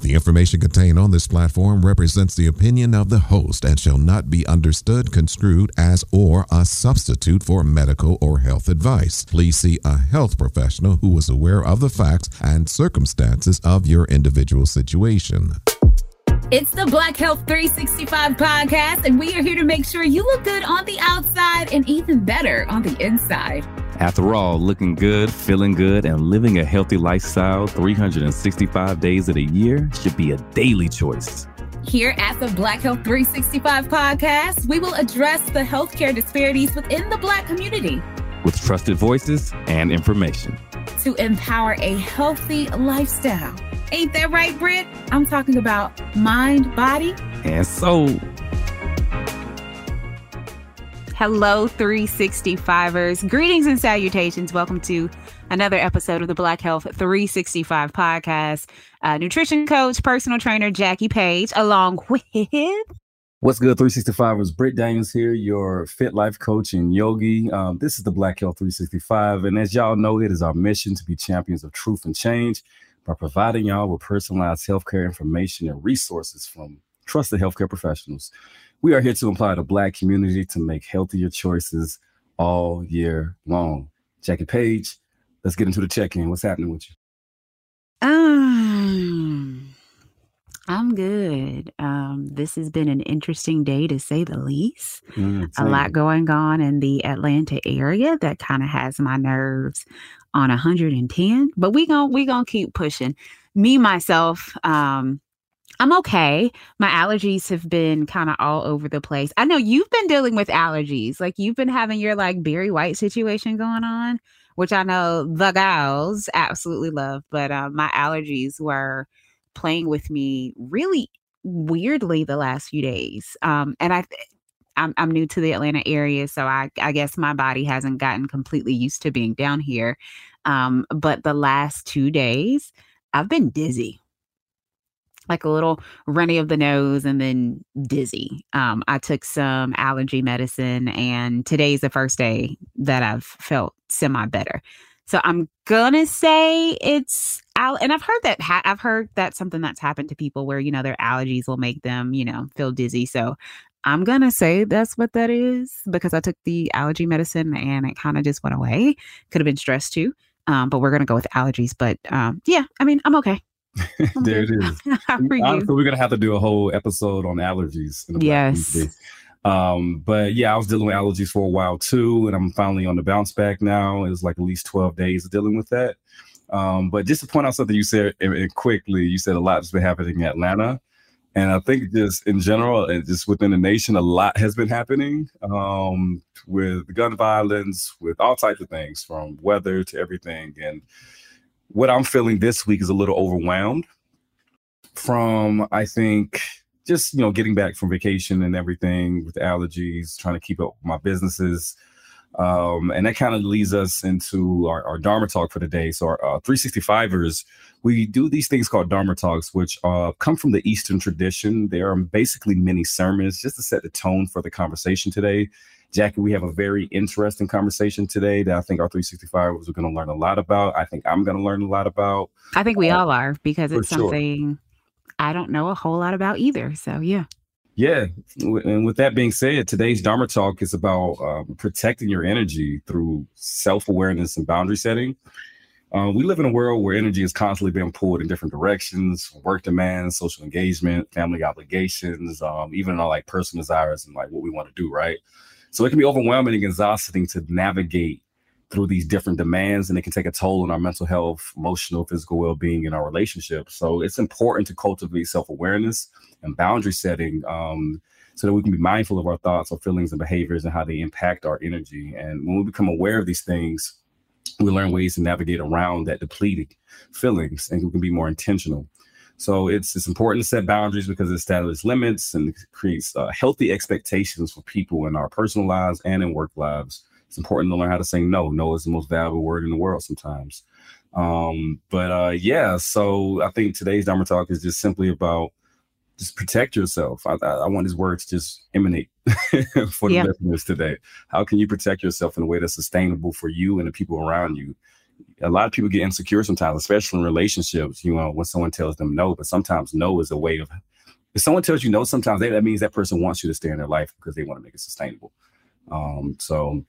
The information contained on this platform represents the opinion of the host and shall not be understood, construed as, or a substitute for medical or health advice. Please see a health professional who is aware of the facts and circumstances of your individual situation. It's the Black Health 365 podcast, and we are here to make sure you look good on the outside and even better on the inside. After all, looking good, feeling good, and living a healthy lifestyle 365 days of the year should be a daily choice. Here at the Black Health 365 podcast, we will address the healthcare disparities within the Black community with trusted voices and information to empower a healthy lifestyle. Ain't that right, Britt? I'm talking about mind, body, and soul. Hello, 365ers. Greetings and salutations. Welcome to another episode of the Black Health 365 podcast. Uh, nutrition coach, personal trainer Jackie Page, along with. What's good, 365ers? Britt Daniels here, your fit life coach and yogi. Um, this is the Black Health 365. And as y'all know, it is our mission to be champions of truth and change by providing y'all with personalized healthcare information and resources from trusted healthcare professionals. We are here to apply the Black community to make healthier choices all year long. Jackie Page, let's get into the check in. What's happening with you? Um, I'm good. Um, this has been an interesting day to say the least. Mm, a lot going on in the Atlanta area that kind of has my nerves on 110. But we going we gonna keep pushing. Me myself, um, I'm okay. My allergies have been kind of all over the place. I know you've been dealing with allergies. Like you've been having your like Barry White situation going on, which I know the gals absolutely love. But uh, my allergies were playing with me really weirdly the last few days. Um, and I, I'm, I'm new to the Atlanta area, so I, I guess my body hasn't gotten completely used to being down here. Um, but the last two days, I've been dizzy like a little runny of the nose and then dizzy. Um, I took some allergy medicine, and today's the first day that I've felt semi better. So I'm gonna say it's out, and I've heard that ha- I've heard that's something that's happened to people where you know their allergies will make them you know feel dizzy. So I'm gonna say that's what that is because I took the allergy medicine and it kind of just went away. Could have been stress too, um, but we're gonna go with allergies. But um, yeah, I mean I'm okay. there it is. Honestly, we're gonna have to do a whole episode on allergies. yes. Um, but yeah, I was dealing with allergies for a while too, and I'm finally on the bounce back now. It was like at least 12 days of dealing with that. Um, but just to point out something you said and, and quickly, you said a lot has been happening in Atlanta. And I think just in general, and just within the nation, a lot has been happening um, with gun violence, with all types of things, from weather to everything. And what I'm feeling this week is a little overwhelmed from, I think, just, you know, getting back from vacation and everything with allergies, trying to keep up my businesses. Um, and that kind of leads us into our, our Dharma talk for the day. So, our uh, 365ers, we do these things called Dharma talks, which uh, come from the Eastern tradition. They are basically mini sermons just to set the tone for the conversation today. Jackie, we have a very interesting conversation today that I think our 365ers going to learn a lot about. I think I'm going to learn a lot about. I think we uh, all are because it's something sure. I don't know a whole lot about either. So, yeah. Yeah. And with that being said, today's Dharma Talk is about um, protecting your energy through self awareness and boundary setting. Uh, we live in a world where energy is constantly being pulled in different directions work demands, social engagement, family obligations, um, even our like personal desires and like what we want to do, right? So it can be overwhelming and exhausting to navigate through these different demands, and it can take a toll on our mental health, emotional, physical well being, and our relationships. So it's important to cultivate self awareness and boundary setting um, so that we can be mindful of our thoughts, our feelings, and behaviors and how they impact our energy. And when we become aware of these things, we learn ways to navigate around that depleted feelings and we can be more intentional. So it's it's important to set boundaries because it establishes limits and creates uh, healthy expectations for people in our personal lives and in work lives. It's important to learn how to say no. No is the most valuable word in the world sometimes. Um, but uh, yeah, so I think today's Dharma Talk is just simply about just protect yourself. I, I, I want these words to just emanate for the yeah. listeners today. How can you protect yourself in a way that's sustainable for you and the people around you? A lot of people get insecure sometimes, especially in relationships, you know, when someone tells them no, but sometimes no is a way of, if someone tells you no, sometimes they, that means that person wants you to stay in their life because they want to make it sustainable. Um, so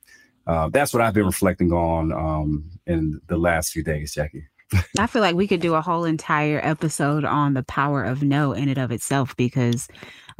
uh, that's what I've been reflecting on um, in the last few days, Jackie. I feel like we could do a whole entire episode on the power of no in and of itself because,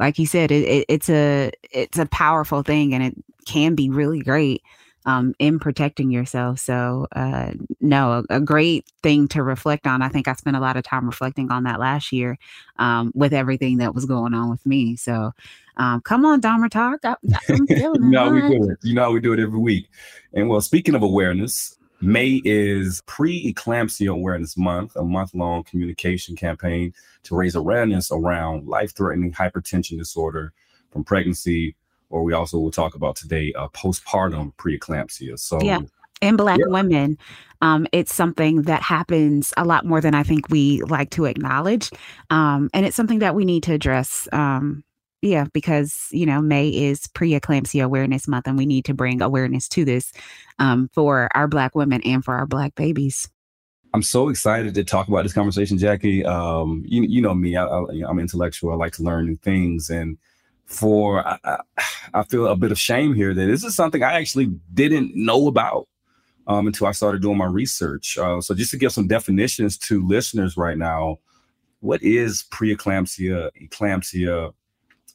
like you said, it, it, it's a it's a powerful thing and it can be really great um, in protecting yourself. So, uh, no, a, a, great thing to reflect on. I think I spent a lot of time reflecting on that last year um, with everything that was going on with me. So, um, come on, Dharma Talk. I, am feeling no, we do it. You know, we do it every week. And well, speaking of awareness, May is pre-eclampsia awareness month, a month-long communication campaign to raise awareness around life-threatening hypertension disorder from pregnancy or we also will talk about today uh, postpartum preeclampsia. So yeah. In black yeah. women, um, it's something that happens a lot more than I think we like to acknowledge. Um, and it's something that we need to address. Um, yeah, because you know May is preeclampsia awareness month, and we need to bring awareness to this um, for our Black women and for our Black babies. I'm so excited to talk about this conversation, Jackie. Um, you, you know me, I, I'm intellectual. I like to learn new things, and for I, I, feel a bit of shame here that this is something I actually didn't know about um, until I started doing my research. Uh, so just to give some definitions to listeners right now, what is preeclampsia, eclampsia,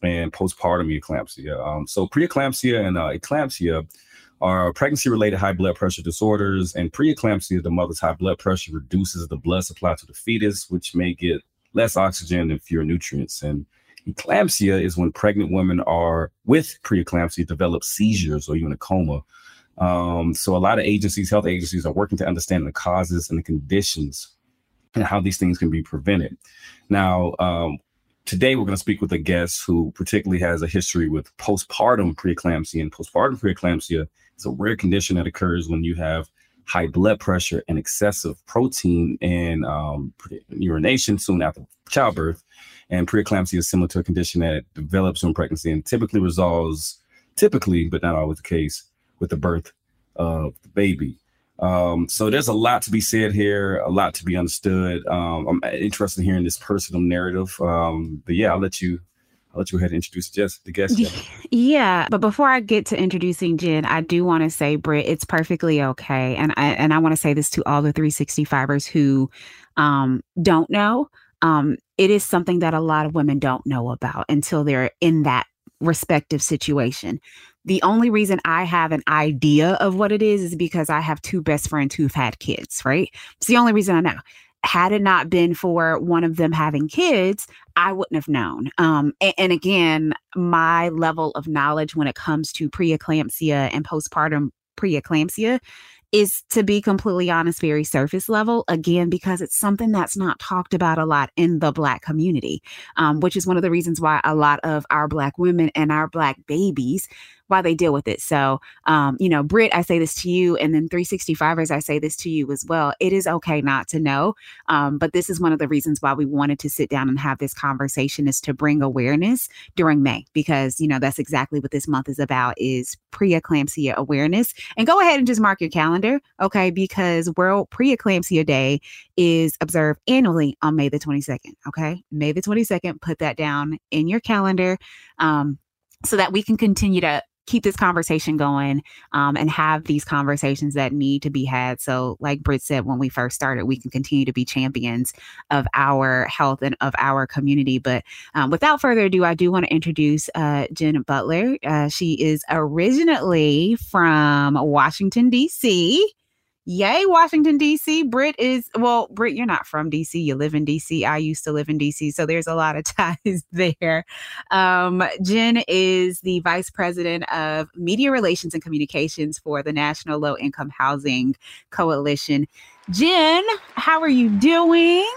and postpartum eclampsia? Um, so preeclampsia and uh, eclampsia are pregnancy-related high blood pressure disorders, and preeclampsia, the mother's high blood pressure reduces the blood supply to the fetus, which may get less oxygen and fewer nutrients. And Eclampsia is when pregnant women are with preeclampsia develop seizures or even a coma. Um, so a lot of agencies, health agencies, are working to understand the causes and the conditions and how these things can be prevented. Now, um, today we're going to speak with a guest who particularly has a history with postpartum preeclampsia. And postpartum preeclampsia is a rare condition that occurs when you have high blood pressure and excessive protein in um, urination soon after childbirth. And preeclampsia is similar to a condition that develops during pregnancy and typically resolves, typically, but not always the case, with the birth of the baby. Um, so there's a lot to be said here, a lot to be understood. Um, I'm interested in hearing this personal narrative. Um, but yeah, I'll let you I'll let you go ahead and introduce Jess, the guest. Yeah, but before I get to introducing Jen, I do want to say, Britt, it's perfectly okay, and I and I want to say this to all the 365ers who um, don't know um, it is something that a lot of women don't know about until they're in that respective situation. The only reason I have an idea of what it is is because I have two best friends who've had kids, right? It's the only reason I know. Had it not been for one of them having kids, I wouldn't have known. Um, and, and again, my level of knowledge when it comes to preeclampsia and postpartum preeclampsia is to be completely honest, very surface level, again, because it's something that's not talked about a lot in the Black community, um, which is one of the reasons why a lot of our Black women and our Black babies why they deal with it. So, um, you know, Britt, I say this to you, and then 365ers, I say this to you as well. It is okay not to know, um, but this is one of the reasons why we wanted to sit down and have this conversation is to bring awareness during May because you know that's exactly what this month is about is preeclampsia awareness. And go ahead and just mark your calendar, okay? Because World Preeclampsia Day is observed annually on May the 22nd. Okay, May the 22nd. Put that down in your calendar. Um, so that we can continue to keep this conversation going um, and have these conversations that need to be had. So, like Britt said when we first started, we can continue to be champions of our health and of our community. But um, without further ado, I do want to introduce uh, Jen Butler. Uh, she is originally from Washington, D.C. Yay, Washington, D.C. Britt is, well, Britt, you're not from D.C. You live in D.C. I used to live in D.C. So there's a lot of ties there. Um, Jen is the Vice President of Media Relations and Communications for the National Low Income Housing Coalition. Jen, how are you doing?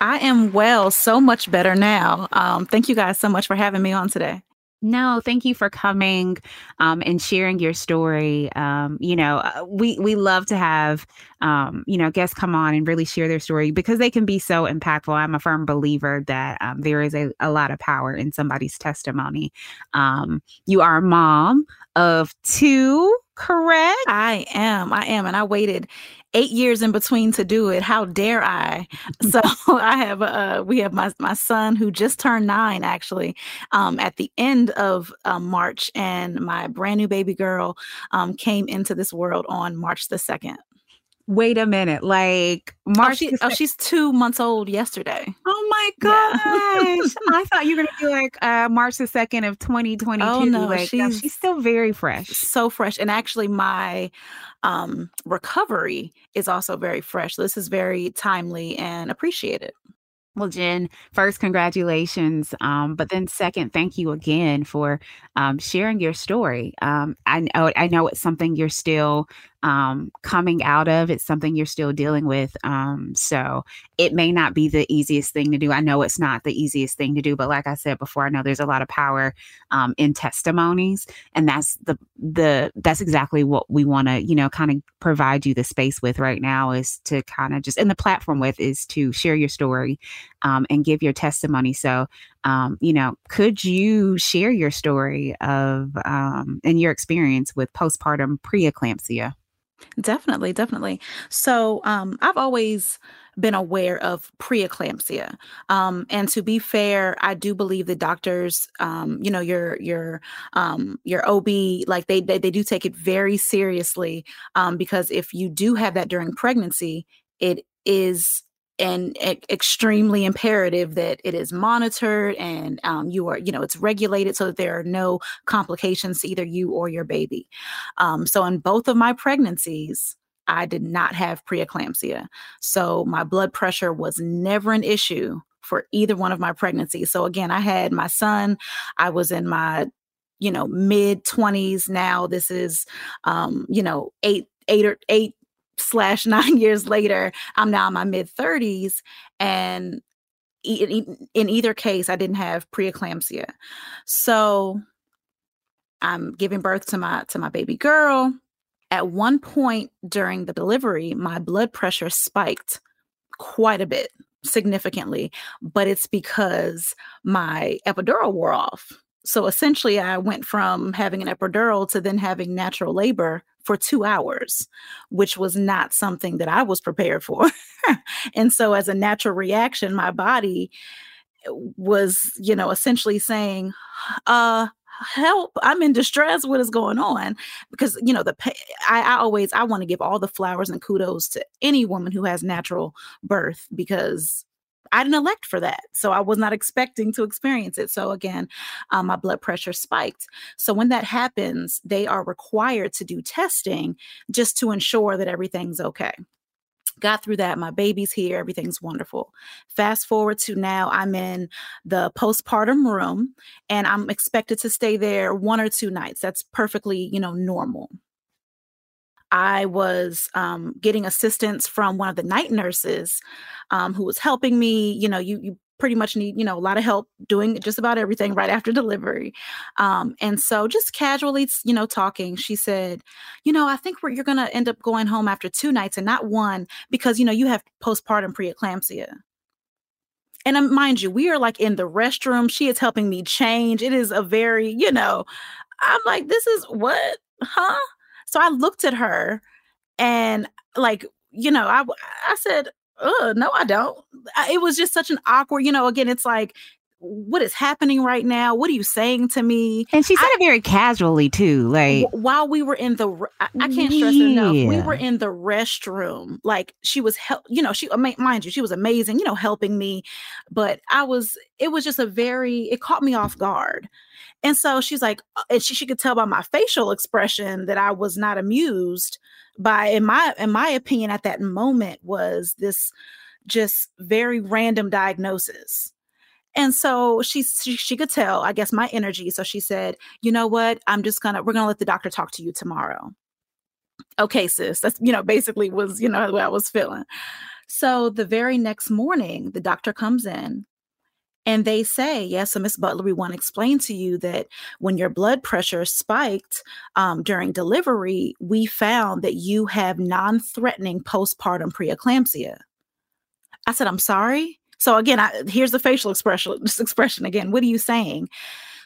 I am well, so much better now. Um, thank you guys so much for having me on today. No, thank you for coming um, and sharing your story. Um, you know, uh, we we love to have um, you know guests come on and really share their story because they can be so impactful. I'm a firm believer that um, there is a, a lot of power in somebody's testimony. Um, you are a mom of two, correct? I am. I am, and I waited eight years in between to do it. How dare I? so I have uh we have my my son who just turned nine actually um at the end of um, March and my brand new baby girl um came into this world on March the second. Wait a minute, like oh, March. Oh, she, oh, she's two months old yesterday. Oh my gosh! Yeah. I thought you were gonna be like uh, March the second of twenty twenty two. Oh no, like, she's, she's still very fresh, so fresh. And actually, my um, recovery is also very fresh. This is very timely and appreciated. Well, Jen, first, congratulations. Um, but then, second, thank you again for um, sharing your story. Um, I know I know it's something you're still um, coming out of. It's something you're still dealing with. Um, so it may not be the easiest thing to do. I know it's not the easiest thing to do, but like I said before, I know there's a lot of power um, in testimonies, and that's the the that's exactly what we want to you know kind of provide you the space with right now is to kind of just and the platform with is to share your story um, and give your testimony. So um, you know, could you share your story of um, and your experience with postpartum preeclampsia? Definitely, definitely. So, um, I've always been aware of preeclampsia. Um, and to be fair, I do believe the doctors, um, you know, your your um, your OB, like they, they they do take it very seriously um, because if you do have that during pregnancy, it is and e- extremely imperative that it is monitored and um, you are you know it's regulated so that there are no complications to either you or your baby. Um, so in both of my pregnancies i did not have preeclampsia. So my blood pressure was never an issue for either one of my pregnancies. So again i had my son i was in my you know mid 20s now this is um you know eight eight or eight slash nine years later, I'm now in my mid 30s. And in, either case, I didn't have preeclampsia. So I'm giving birth to my to my baby girl. At one point during the delivery, my blood pressure spiked quite a bit, significantly, but it's because my epidural wore off. So essentially, I went from having an epidural to then having natural labor for two hours, which was not something that I was prepared for. and so, as a natural reaction, my body eh, was, you know, essentially saying, uh, help i'm in distress what is going on because you know the I, I always i want to give all the flowers and kudos to any woman who has natural birth because I didn't elect for that. So I was not expecting to experience it. So again, um, my blood pressure spiked. So when that happens, they are required to do testing just to ensure that everything's okay got through that. My baby's here. Everything's wonderful. Fast forward to now, I'm in the postpartum room and I'm expected to stay there one or two nights. That's perfectly, you know, normal. I was um, getting assistance from one of the night nurses um, who was helping me. You know, you, you pretty much need, you know, a lot of help doing just about everything right after delivery. Um, and so just casually, you know, talking, she said, you know, I think you're going to end up going home after two nights and not one because, you know, you have postpartum preeclampsia. And um, mind you, we are like in the restroom. She is helping me change. It is a very, you know, I'm like, this is what, huh? So I looked at her and like, you know, I I said, "Uh, no, I don't." It was just such an awkward, you know, again, it's like what is happening right now? What are you saying to me? And she said I, it very casually too. Like while we were in the, I, I can't stress yeah. enough. We were in the restroom. Like she was help. You know, she mind you, she was amazing. You know, helping me, but I was. It was just a very. It caught me off guard. And so she's like, uh, and she, she could tell by my facial expression that I was not amused by, in my in my opinion, at that moment was this just very random diagnosis. And so she, she she could tell, I guess, my energy. So she said, you know what? I'm just gonna we're gonna let the doctor talk to you tomorrow. Okay, sis. That's you know, basically was, you know, what I was feeling. So the very next morning, the doctor comes in and they say, Yes, so Miss Butler, we want to explain to you that when your blood pressure spiked um, during delivery, we found that you have non threatening postpartum preeclampsia. I said, I'm sorry. So again, I, here's the facial expression. Expression again. What are you saying?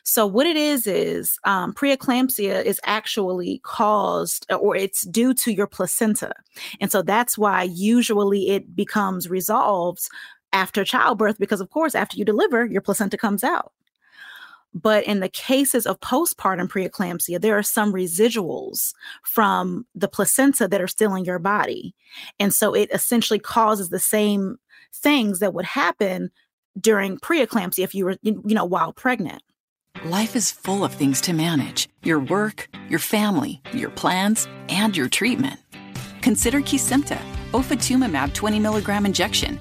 So what it is is um, preeclampsia is actually caused or it's due to your placenta, and so that's why usually it becomes resolved after childbirth because of course after you deliver your placenta comes out. But in the cases of postpartum preeclampsia, there are some residuals from the placenta that are still in your body. And so it essentially causes the same things that would happen during preeclampsia if you were, you know, while pregnant. Life is full of things to manage your work, your family, your plans, and your treatment. Consider Kesimpta, ofatumumab 20 milligram injection.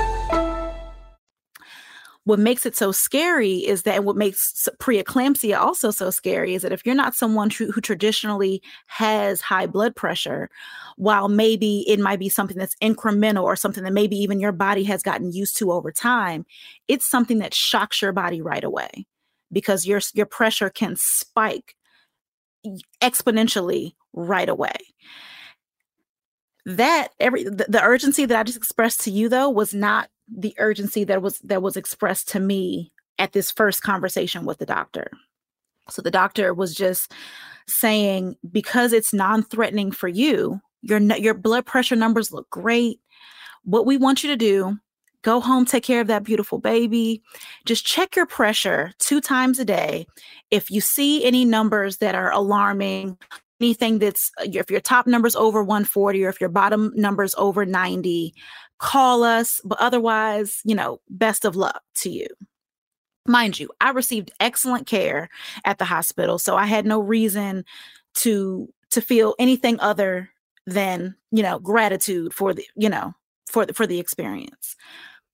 What makes it so scary is that and what makes preeclampsia also so scary is that if you're not someone who, who traditionally has high blood pressure while maybe it might be something that's incremental or something that maybe even your body has gotten used to over time it's something that shocks your body right away because your your pressure can spike exponentially right away. That every the, the urgency that i just expressed to you though was not the urgency that was that was expressed to me at this first conversation with the doctor. So the doctor was just saying because it's non-threatening for you, your your blood pressure numbers look great. What we want you to do, go home, take care of that beautiful baby. Just check your pressure two times a day. If you see any numbers that are alarming, anything that's uh, if your top number's over 140 or if your bottom number's over 90 call us but otherwise you know best of luck to you. Mind you i received excellent care at the hospital so i had no reason to to feel anything other than you know gratitude for the you know for the for the experience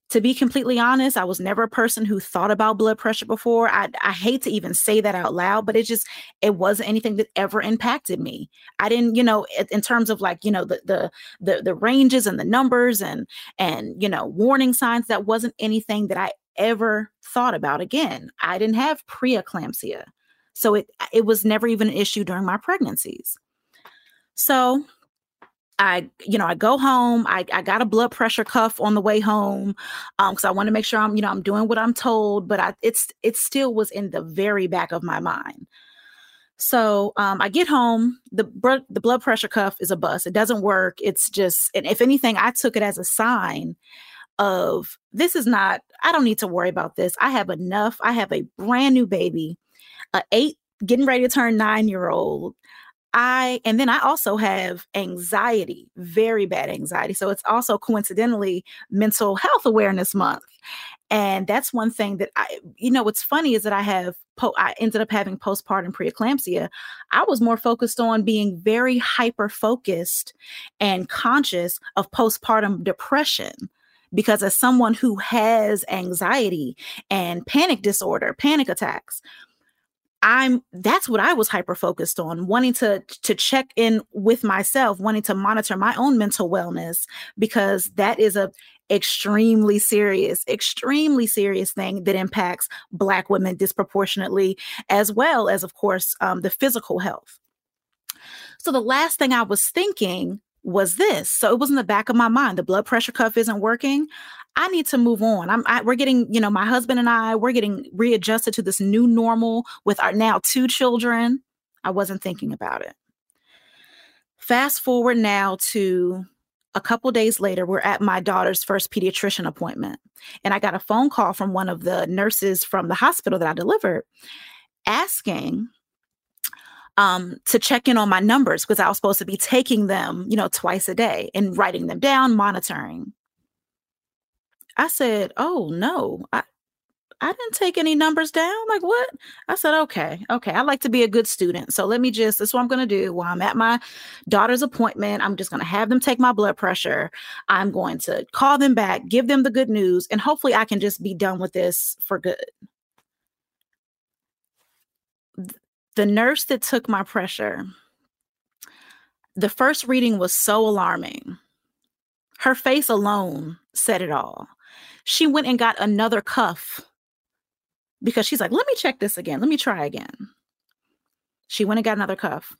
to be completely honest, I was never a person who thought about blood pressure before. I, I hate to even say that out loud, but it just it wasn't anything that ever impacted me. I didn't, you know, in terms of like, you know, the the the, the ranges and the numbers and and you know, warning signs. That wasn't anything that I ever thought about. Again, I didn't have preeclampsia, so it it was never even an issue during my pregnancies. So I, you know, I go home. I, I got a blood pressure cuff on the way home, um, because I want to make sure I'm, you know, I'm doing what I'm told. But I, it's, it still was in the very back of my mind. So um, I get home. The br- the blood pressure cuff is a bust. It doesn't work. It's just, and if anything, I took it as a sign of this is not. I don't need to worry about this. I have enough. I have a brand new baby, a eight, getting ready to turn nine year old. I, and then I also have anxiety, very bad anxiety. So it's also coincidentally mental health awareness month. And that's one thing that I, you know, what's funny is that I have, po- I ended up having postpartum preeclampsia. I was more focused on being very hyper focused and conscious of postpartum depression because as someone who has anxiety and panic disorder, panic attacks, I'm that's what I was hyper focused on, wanting to to check in with myself, wanting to monitor my own mental wellness because that is a extremely serious, extremely serious thing that impacts Black women disproportionately, as well as, of course, um, the physical health. So the last thing I was thinking was this. So it was in the back of my mind. The blood pressure cuff isn't working. I need to move on. I'm I, we're getting, you know, my husband and I, we're getting readjusted to this new normal with our now two children. I wasn't thinking about it. Fast forward now to a couple days later, we're at my daughter's first pediatrician appointment. And I got a phone call from one of the nurses from the hospital that I delivered asking um, to check in on my numbers because I was supposed to be taking them, you know, twice a day and writing them down, monitoring. I said, "Oh no, I, I didn't take any numbers down. Like what? I said, okay, okay. I like to be a good student. So let me just, this is what I'm going to do while I'm at my daughter's appointment. I'm just going to have them take my blood pressure. I'm going to call them back, give them the good news, and hopefully I can just be done with this for good. The nurse that took my pressure, the first reading was so alarming. Her face alone said it all. She went and got another cuff because she's like, let me check this again. Let me try again. She went and got another cuff.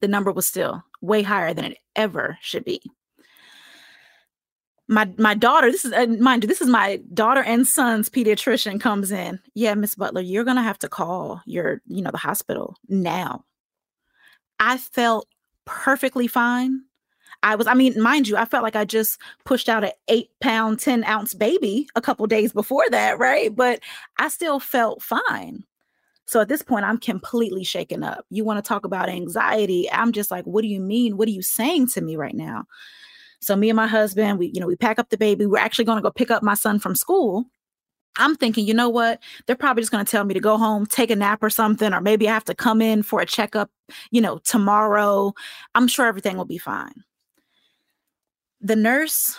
The number was still way higher than it ever should be. My my daughter, this is uh, mind you, this is my daughter and son's pediatrician comes in. Yeah, Miss Butler, you're gonna have to call your, you know, the hospital now. I felt perfectly fine. I was, I mean, mind you, I felt like I just pushed out an eight pound, 10 ounce baby a couple days before that, right? But I still felt fine. So at this point, I'm completely shaken up. You want to talk about anxiety? I'm just like, what do you mean? What are you saying to me right now? So me and my husband, we, you know, we pack up the baby. We're actually going to go pick up my son from school. I'm thinking, you know what? They're probably just going to tell me to go home, take a nap or something, or maybe I have to come in for a checkup, you know, tomorrow. I'm sure everything will be fine the nurse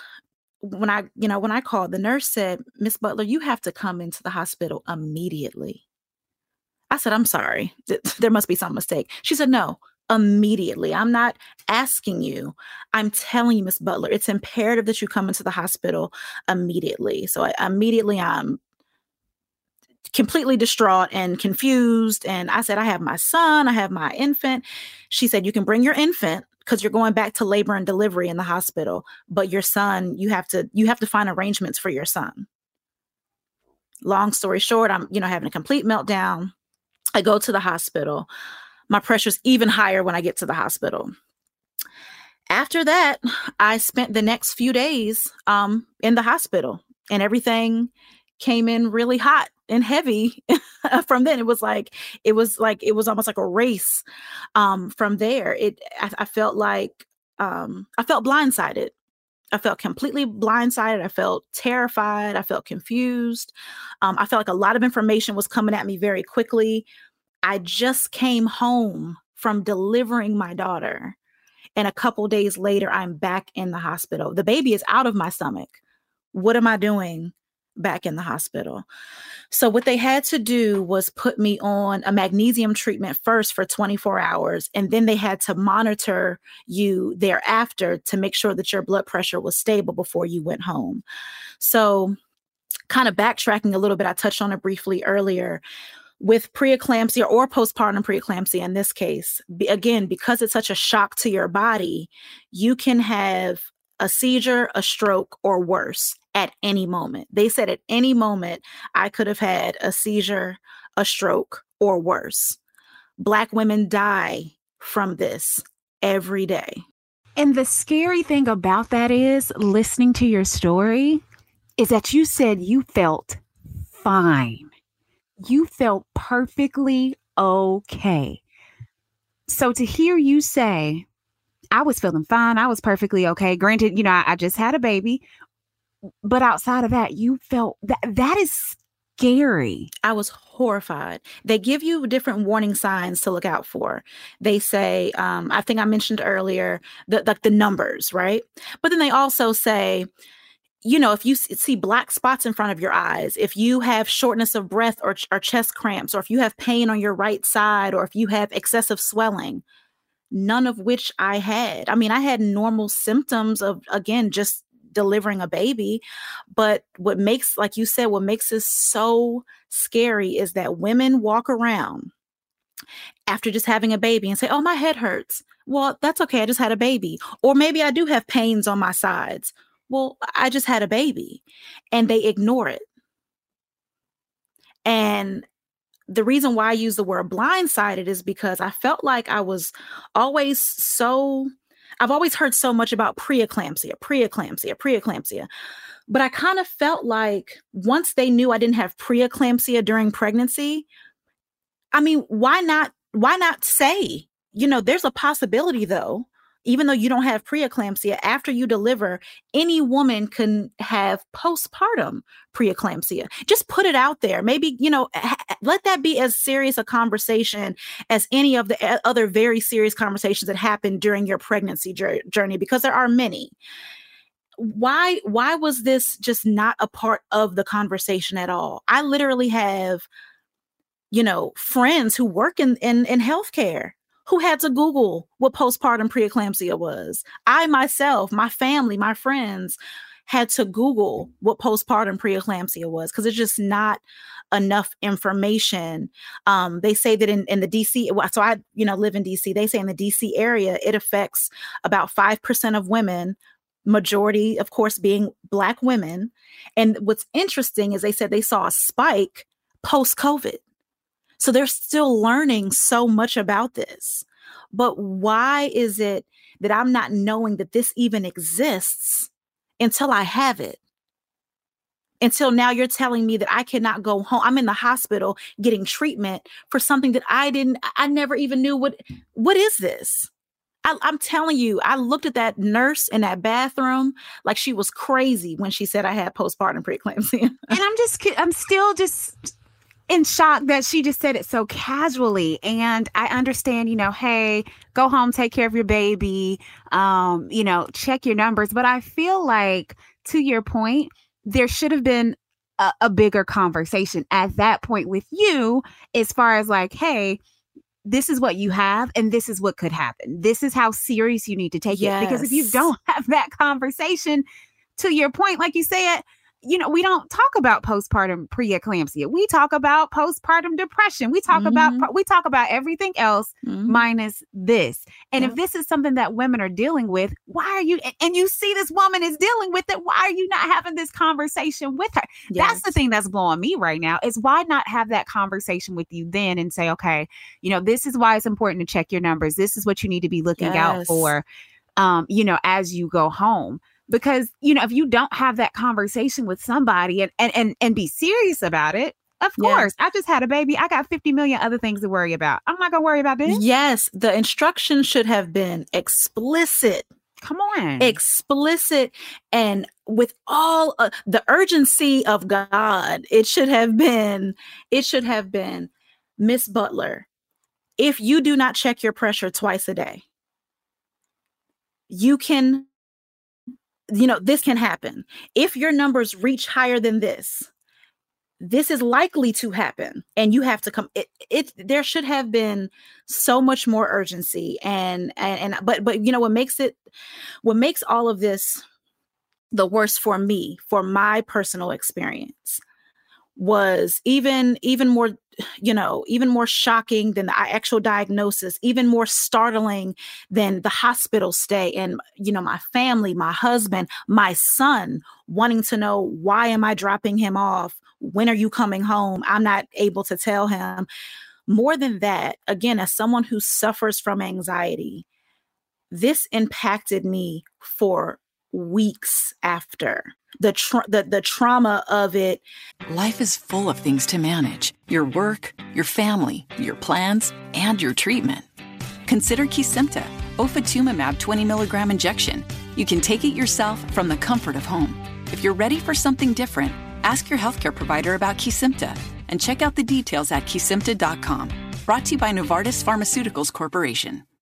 when I, you know, when I called, the nurse said, Miss Butler, you have to come into the hospital immediately. I said, I'm sorry. There must be some mistake. She said, No, immediately. I'm not asking you. I'm telling you, Miss Butler, it's imperative that you come into the hospital immediately. So I, immediately I'm completely distraught and confused. And I said, I have my son, I have my infant. She said, You can bring your infant because you're going back to labor and delivery in the hospital but your son you have to you have to find arrangements for your son long story short i'm you know having a complete meltdown i go to the hospital my pressure's even higher when i get to the hospital after that i spent the next few days um, in the hospital and everything came in really hot and heavy from then it was like it was like it was almost like a race um from there it I, I felt like um i felt blindsided I felt completely blindsided. I felt terrified. I felt confused. Um, I felt like a lot of information was coming at me very quickly. I just came home from delivering my daughter. And a couple days later, I'm back in the hospital. The baby is out of my stomach. What am I doing back in the hospital. So, what they had to do was put me on a magnesium treatment first for 24 hours, and then they had to monitor you thereafter to make sure that your blood pressure was stable before you went home. So, kind of backtracking a little bit, I touched on it briefly earlier. With preeclampsia or postpartum preeclampsia, in this case, be, again, because it's such a shock to your body, you can have a seizure, a stroke, or worse at any moment. They said at any moment I could have had a seizure, a stroke, or worse. Black women die from this every day. And the scary thing about that is listening to your story is that you said you felt fine. You felt perfectly okay. So to hear you say, I was feeling fine. I was perfectly okay. Granted, you know, I, I just had a baby, but outside of that, you felt that that is scary. I was horrified. They give you different warning signs to look out for. They say, um, I think I mentioned earlier, the like the numbers, right? But then they also say, you know, if you see black spots in front of your eyes, if you have shortness of breath or, or chest cramps, or if you have pain on your right side, or if you have excessive swelling, none of which I had. I mean, I had normal symptoms of, again, just delivering a baby. But what makes, like you said, what makes this so scary is that women walk around after just having a baby and say, Oh, my head hurts. Well, that's okay. I just had a baby. Or maybe I do have pains on my sides. Well, I just had a baby. And they ignore it. And the reason why I use the word blindsided is because I felt like I was always so I've always heard so much about preeclampsia, preeclampsia, preeclampsia. But I kind of felt like once they knew I didn't have preeclampsia during pregnancy, I mean, why not why not say, you know, there's a possibility though even though you don't have preeclampsia, after you deliver, any woman can have postpartum preeclampsia. Just put it out there. Maybe, you know, let that be as serious a conversation as any of the eh, other very serious conversations that happen during your pregnancy journey, because there are many. Why why was this just not a part of the conversation at all? I literally have you know friends who work in in, in healthcare who had to Google what postpartum preeclampsia was. I myself, my family, my friends had to Google what postpartum preeclampsia was because it's just not enough information. Um, they say that in, in the DC, so I, you know, live in DC. They say in the DC area, it affects about 5% of women, majority, of course, being Black women. And what's interesting is they said they saw a spike post COVID. So they're still learning so much about this. But why is it that I'm not knowing that this even exists until I have it? Until now, you're telling me that I cannot go home. I'm in the hospital getting treatment for something that I didn't, I never even knew what, what is this? I, am telling you, I looked at that nurse in that bathroom like she was crazy when she said I had postpartum preeclampsia. and I'm just, I'm still just in shock that she just said it so casually. And I understand, you know, hey, go home, take care of your baby, um, you know, check your numbers. But I feel like, to your point, there should have been a, a bigger conversation at that point with you, as far as like, hey, this is what you have and this is what could happen. This is how serious you need to take yes. it. Because if you don't have that conversation, to your point, like you said, you know, we don't talk about postpartum preeclampsia. We talk about postpartum depression. We talk mm-hmm. about we talk about everything else mm-hmm. minus this. And if this is something that women are dealing with, why are you and you see this woman is dealing with it, why are you not having this conversation with her? Yes. That's the thing that's blowing me right now. Is why not have that conversation with you then and say, okay, you know, this is why it's important to check your numbers. This is what you need to be looking yes. out for um, you know, as you go home because you know if you don't have that conversation with somebody and and and, and be serious about it of course i just had a baby i got 50 million other things to worry about. I'm not gonna worry about this. Yes the instruction should have been explicit. Come on. Explicit and with all uh, the urgency of god it should have been it should have been miss butler if you do not check your pressure twice a day you can you know, this can happen. If your numbers reach higher than this, this is likely to happen and you have to come it, it there should have been so much more urgency and, and and but but you know what makes it what makes all of this the worst for me for my personal experience was even even more you know even more shocking than the actual diagnosis even more startling than the hospital stay and you know my family my husband my son wanting to know why am i dropping him off? When are you coming home? I'm not able to tell him. More than that again as someone who suffers from anxiety this impacted me for weeks after. The, tra- the the trauma of it. Life is full of things to manage. Your work your family your plans and your treatment. Consider Kesimpta, ofatumumab 20 milligram injection. You can take it yourself from the comfort of home. If you're ready for something different ask your healthcare provider about Kesimpta and check out the details at kesimpta.com brought to you by novartis pharmaceuticals corporation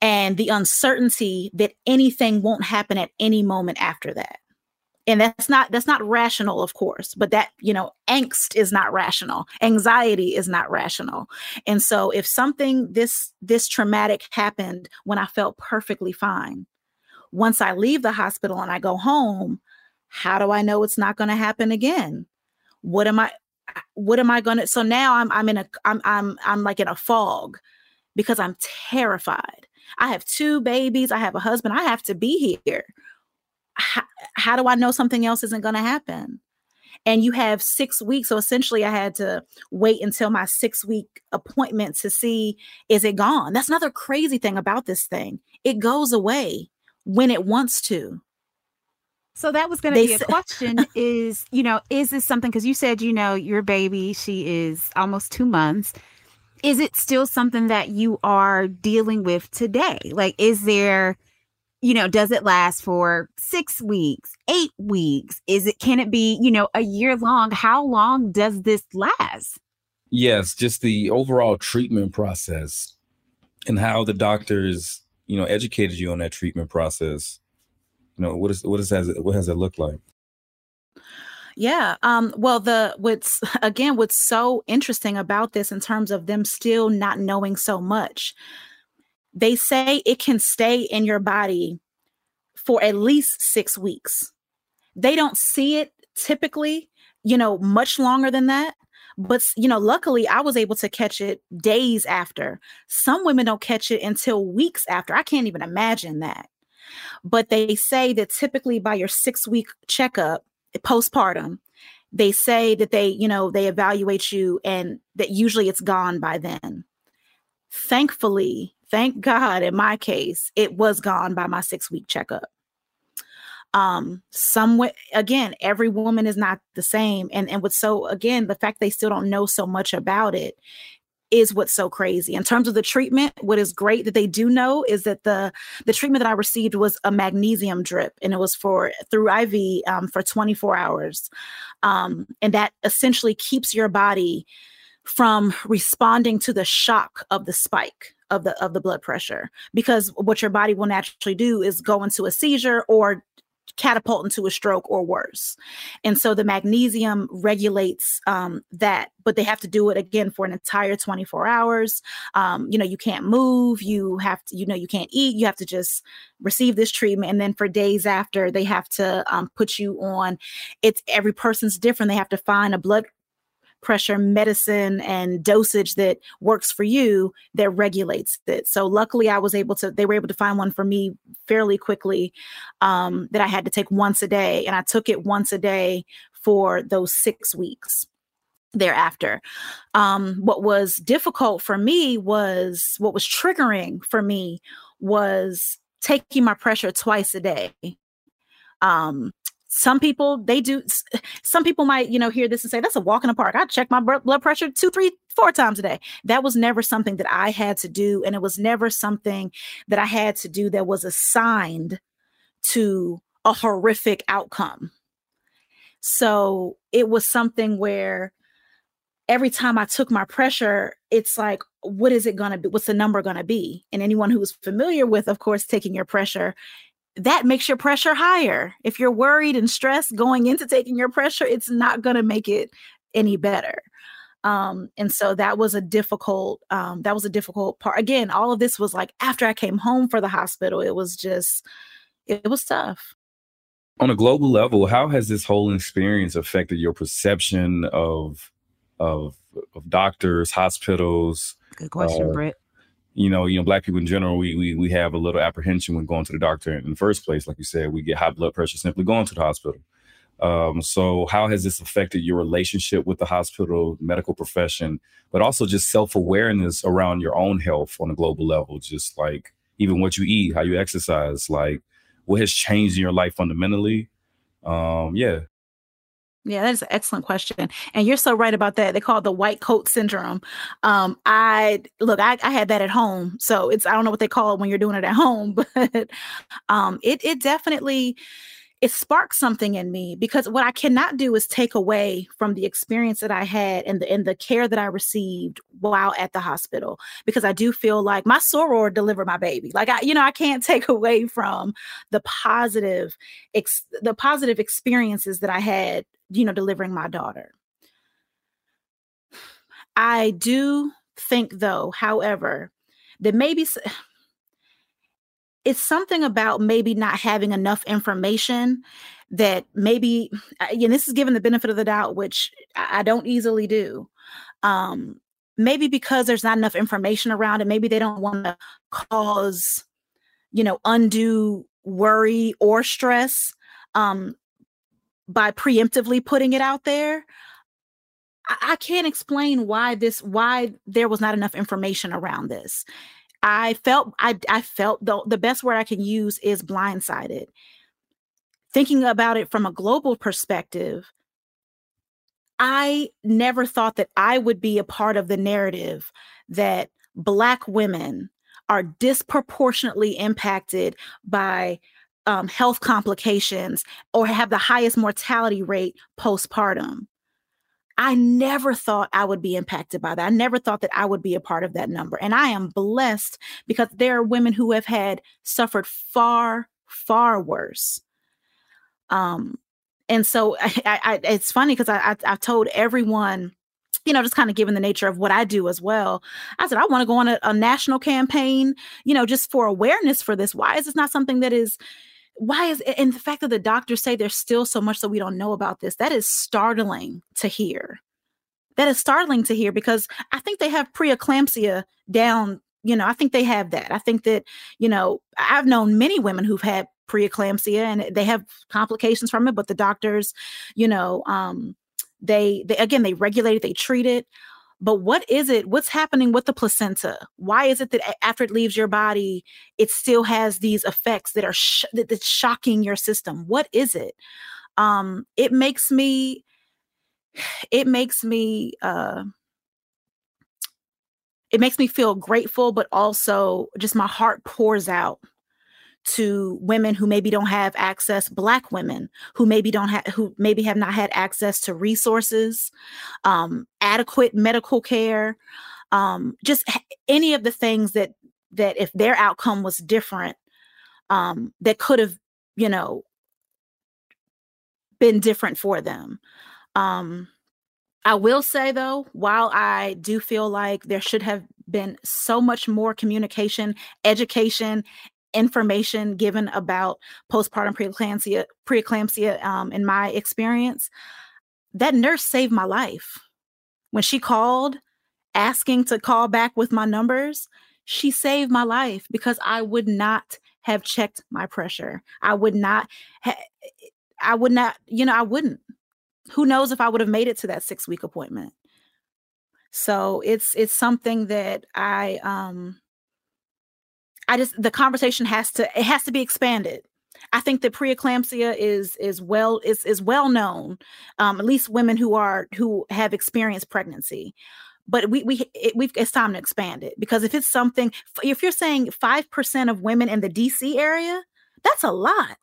and the uncertainty that anything won't happen at any moment after that. and that's not that's not rational of course but that you know angst is not rational. Anxiety is not rational. And so if something this this traumatic happened when i felt perfectly fine once i leave the hospital and i go home how do i know it's not going to happen again? What am i what am i going to so now i'm i'm in a i'm i'm i'm like in a fog because i'm terrified i have two babies i have a husband i have to be here how, how do I know something else isn't going to happen? And you have six weeks. So essentially, I had to wait until my six week appointment to see is it gone? That's another crazy thing about this thing. It goes away when it wants to. So that was going to be a question is, you know, is this something because you said, you know, your baby, she is almost 2 months. Is it still something that you are dealing with today? Like is there you know, does it last for six weeks, eight weeks? Is it, can it be, you know, a year long? How long does this last? Yes, just the overall treatment process and how the doctors, you know, educated you on that treatment process. You know, what is what is has it what has it looked like? Yeah. Um, well, the what's again, what's so interesting about this in terms of them still not knowing so much they say it can stay in your body for at least six weeks. They don't see it typically, you know, much longer than that. But, you know, luckily I was able to catch it days after. Some women don't catch it until weeks after. I can't even imagine that. But they say that typically by your six week checkup, postpartum, they say that they, you know, they evaluate you and that usually it's gone by then. Thankfully, thank God in my case, it was gone by my six week checkup. Um, some again, every woman is not the same. And and what's so again, the fact they still don't know so much about it is what's so crazy. In terms of the treatment, what is great that they do know is that the the treatment that I received was a magnesium drip, and it was for through IV um, for 24 hours, um, and that essentially keeps your body from responding to the shock of the spike of the of the blood pressure because what your body will naturally do is go into a seizure or catapult into a stroke or worse. And so the magnesium regulates um, that, but they have to do it again for an entire 24 hours. Um, you know, you can't move, you have to, you know, you can't eat, you have to just receive this treatment. And then for days after, they have to um, put you on. It's every person's different. They have to find a blood pressure medicine and dosage that works for you that regulates it. So luckily I was able to they were able to find one for me fairly quickly um, that I had to take once a day and I took it once a day for those 6 weeks thereafter. Um, what was difficult for me was what was triggering for me was taking my pressure twice a day. Um, some people they do some people might you know hear this and say that's a walk in the park. I check my blood pressure two three four times a day. That was never something that i had to do and it was never something that i had to do that was assigned to a horrific outcome. So it was something where every time i took my pressure it's like what is it going to be what's the number going to be? And anyone who's familiar with of course taking your pressure that makes your pressure higher. If you're worried and stressed going into taking your pressure, it's not going to make it any better. Um, and so that was a difficult, um, that was a difficult part. Again, all of this was like after I came home for the hospital, it was just, it, it was tough. On a global level, how has this whole experience affected your perception of of, of doctors, hospitals? Good question, uh, Britt you know, you know, black people in general, we, we we have a little apprehension when going to the doctor in the first place. Like you said, we get high blood pressure simply going to the hospital. Um, so how has this affected your relationship with the hospital, medical profession, but also just self-awareness around your own health on a global level? Just like even what you eat, how you exercise, like what has changed in your life fundamentally? Um, yeah. Yeah, that is an excellent question. And you're so right about that. They call it the white coat syndrome. Um, I look, I, I had that at home. So it's I don't know what they call it when you're doing it at home, but um it it definitely it sparked something in me because what I cannot do is take away from the experience that I had and the and the care that I received while at the hospital because I do feel like my soror delivered my baby. Like I, you know, I can't take away from the positive ex- the positive experiences that I had, you know, delivering my daughter. I do think though, however, that maybe it's something about maybe not having enough information that maybe again this is given the benefit of the doubt which i don't easily do. Um maybe because there's not enough information around it maybe they don't want to cause you know undue worry or stress um by preemptively putting it out there. I, I can't explain why this why there was not enough information around this I felt I I felt the the best word I can use is blindsided. Thinking about it from a global perspective, I never thought that I would be a part of the narrative that black women are disproportionately impacted by um, health complications or have the highest mortality rate postpartum. I never thought I would be impacted by that. I never thought that I would be a part of that number. And I am blessed because there are women who have had suffered far, far worse. Um, and so I, I, it's funny because I, I, I told everyone, you know, just kind of given the nature of what I do as well. I said, I want to go on a, a national campaign, you know, just for awareness for this. Why is this not something that is why is and the fact that the doctors say there's still so much that we don't know about this that is startling to hear. That is startling to hear because i think they have preeclampsia down you know i think they have that. I think that you know i've known many women who've had preeclampsia and they have complications from it but the doctors you know um they they again they regulate it they treat it but what is it? What's happening with the placenta? Why is it that after it leaves your body, it still has these effects that are sh- that, that's shocking your system? What is it? Um, it makes me, it makes me, uh, it makes me feel grateful, but also just my heart pours out to women who maybe don't have access black women who maybe don't have who maybe have not had access to resources um, adequate medical care um, just any of the things that that if their outcome was different um, that could have you know been different for them. Um, i will say though while i do feel like there should have been so much more communication education information given about postpartum preeclampsia, preeclampsia um, in my experience, that nurse saved my life. When she called asking to call back with my numbers, she saved my life because I would not have checked my pressure. I would not ha- I would not, you know, I wouldn't. Who knows if I would have made it to that 6 week appointment. So it's it's something that I um I just the conversation has to it has to be expanded. I think that preeclampsia is is well is is well known, um, at least women who are who have experienced pregnancy. But we we it, we've it's time to expand it because if it's something if you're saying five percent of women in the DC area, that's a lot.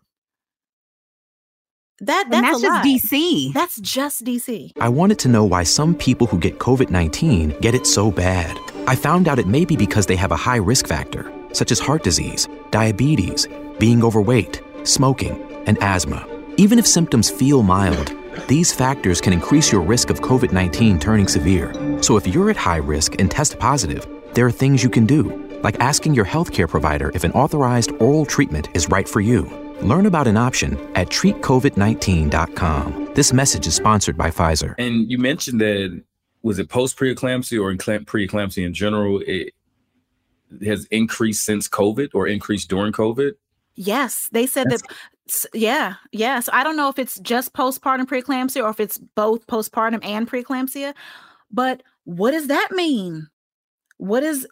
That that's, that's just lot. DC. That's just DC. I wanted to know why some people who get COVID 19 get it so bad. I found out it may be because they have a high risk factor such as heart disease, diabetes, being overweight, smoking, and asthma. Even if symptoms feel mild, these factors can increase your risk of COVID 19 turning severe. So if you're at high risk and test positive, there are things you can do, like asking your healthcare provider if an authorized oral treatment is right for you. Learn about an option at treatcovid19.com. This message is sponsored by Pfizer. And you mentioned that was it post preeclampsia or preeclampsia in general? It, has increased since COVID or increased during COVID? Yes, they said That's- that. Yeah, yeah. So I don't know if it's just postpartum preeclampsia or if it's both postpartum and preeclampsia. But what does that mean? What is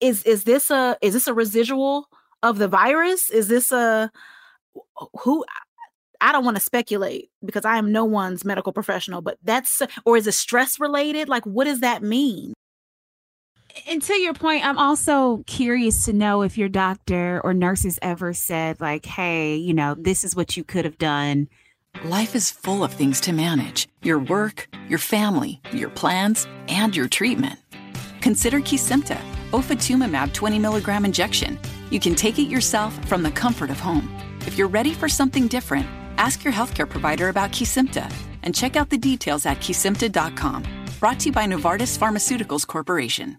is is this a is this a residual of the virus? Is this a who I don't want to speculate because I am no one's medical professional, but that's or is it stress related? Like what does that mean? And to your point, I'm also curious to know if your doctor or nurses ever said, like, hey, you know, this is what you could have done. Life is full of things to manage your work, your family, your plans, and your treatment. Consider Kesimpta, ofatumumab 20 milligram injection. You can take it yourself from the comfort of home. If you're ready for something different, ask your healthcare provider about Kesimpta and check out the details at kesimpta.com. Brought to you by Novartis Pharmaceuticals Corporation.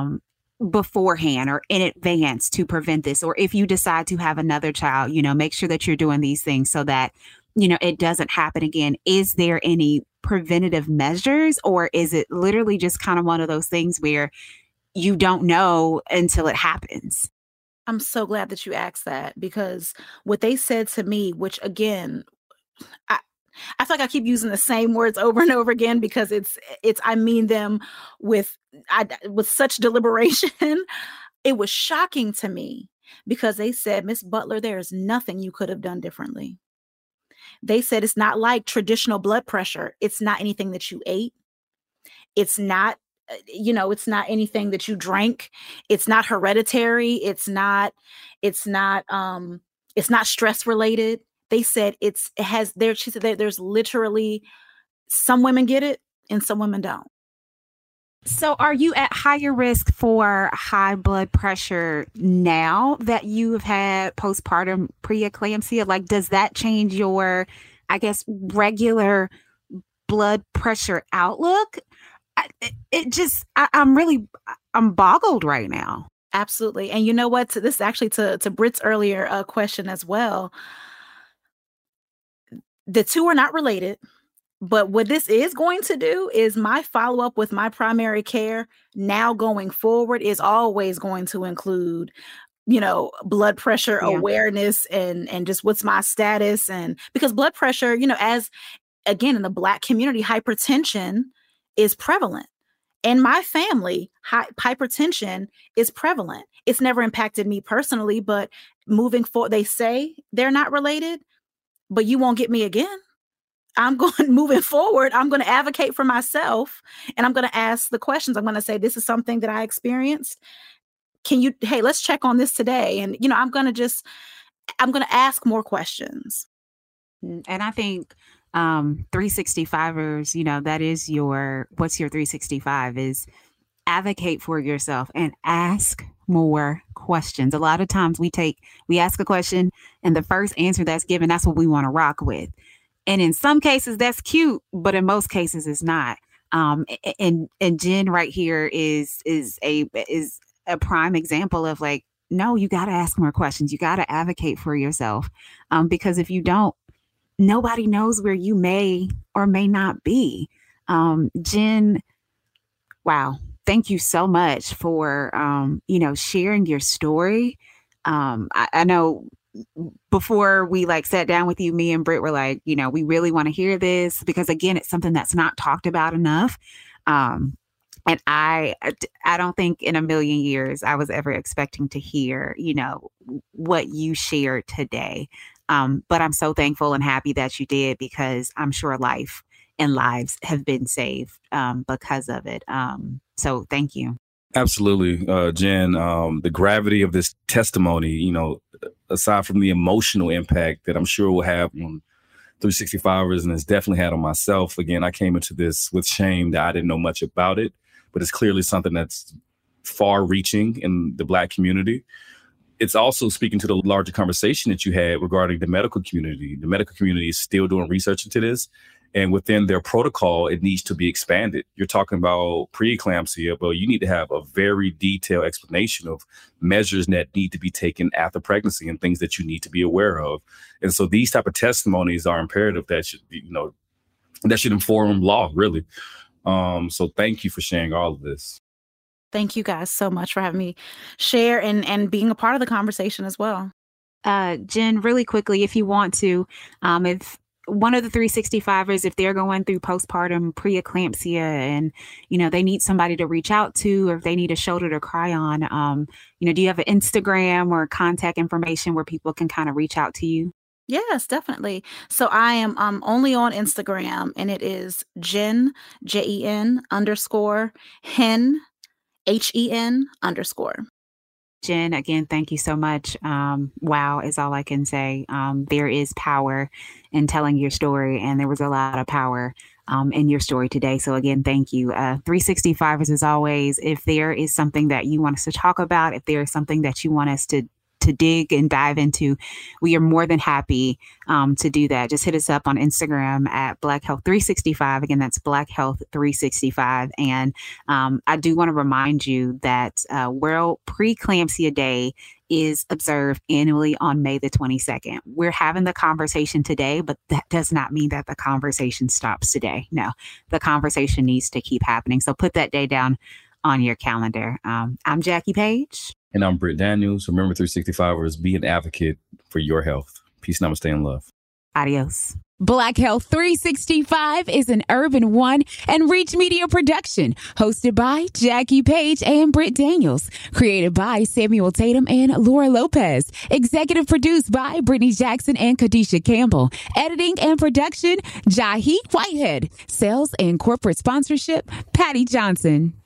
Um beforehand or in advance to prevent this or if you decide to have another child you know make sure that you're doing these things so that you know it doesn't happen again. Is there any preventative measures or is it literally just kind of one of those things where you don't know until it happens? I'm so glad that you asked that because what they said to me, which again, I I feel like I keep using the same words over and over again because it's it's I mean them with I with such deliberation. it was shocking to me because they said, Miss Butler, there is nothing you could have done differently. They said it's not like traditional blood pressure. It's not anything that you ate. It's not uh, you know it's not anything that you drank it's not hereditary it's not it's not um it's not stress related they said it's it has there she said there's literally some women get it and some women don't. So are you at higher risk for high blood pressure now that you have had postpartum preeclampsia? Like does that change your i guess regular blood pressure outlook? It, it just I, i'm really i'm boggled right now. Absolutely. And you know what? This is actually to to Britt's earlier uh, question as well the two are not related but what this is going to do is my follow up with my primary care now going forward is always going to include you know blood pressure yeah. awareness and and just what's my status and because blood pressure you know as again in the black community hypertension is prevalent. In my family, high, hypertension is prevalent. It's never impacted me personally, but moving forward, they say they're not related, but you won't get me again. I'm going moving forward. I'm going to advocate for myself and I'm going to ask the questions. I'm going to say, this is something that I experienced. Can you, hey, let's check on this today. And, you know, I'm going to just, I'm going to ask more questions. Mm, and I think um 365ers you know that is your what's your 365 is advocate for yourself and ask more questions. A lot of times we take we ask a question and the first answer that's given that's what we want to rock with. And in some cases that's cute but in most cases it's not. Um and and jen right here is is a is a prime example of like no you got to ask more questions. You got to advocate for yourself. Um because if you don't nobody knows where you may or may not be. Um, Jen, wow, thank you so much for um, you know sharing your story. Um, I, I know before we like sat down with you, me and Britt were like, you know, we really want to hear this because again, it's something that's not talked about enough. Um, and I, I don't think in a million years I was ever expecting to hear, you know, what you shared today. Um, but I'm so thankful and happy that you did because I'm sure life and lives have been saved um, because of it. Um, so thank you. Absolutely, uh, Jen. Um, the gravity of this testimony, you know, aside from the emotional impact that I'm sure will have on 365ers and has definitely had on myself. Again, I came into this with shame that I didn't know much about it, but it's clearly something that's far reaching in the Black community it's also speaking to the larger conversation that you had regarding the medical community. The medical community is still doing research into this. And within their protocol, it needs to be expanded. You're talking about preeclampsia, but you need to have a very detailed explanation of measures that need to be taken after pregnancy and things that you need to be aware of. And so these type of testimonies are imperative that should be, you know, that should inform law, really. Um, so thank you for sharing all of this. Thank you guys so much for having me share and and being a part of the conversation as well. Uh, Jen, really quickly, if you want to, um, if one of the 365ers, if they're going through postpartum preeclampsia and, you know, they need somebody to reach out to or if they need a shoulder to cry on, um, you know, do you have an Instagram or contact information where people can kind of reach out to you? Yes, definitely. So I am um only on Instagram and it is Jen, J E N underscore hen, H E N underscore. Jen, again, thank you so much. Um, wow is all I can say. Um, there is power in telling your story, and there was a lot of power um, in your story today. So, again, thank you. Uh, 365ers, as always, if there is something that you want us to talk about, if there is something that you want us to to dig and dive into, we are more than happy um, to do that. Just hit us up on Instagram at Black Health 365. Again, that's Black Health 365. And um, I do want to remind you that uh, World Preeclampsia Day is observed annually on May the 22nd. We're having the conversation today, but that does not mean that the conversation stops today. No, the conversation needs to keep happening. So put that day down on your calendar. Um, I'm Jackie Page. And I'm Britt Daniels. Remember 365ers, be an advocate for your health. Peace, namaste, and love. Adios. Black Health 365 is an Urban One and Reach Media production, hosted by Jackie Page and Britt Daniels, created by Samuel Tatum and Laura Lopez, executive produced by Brittany Jackson and Kadisha Campbell, editing and production, Jahi Whitehead, sales and corporate sponsorship, Patty Johnson.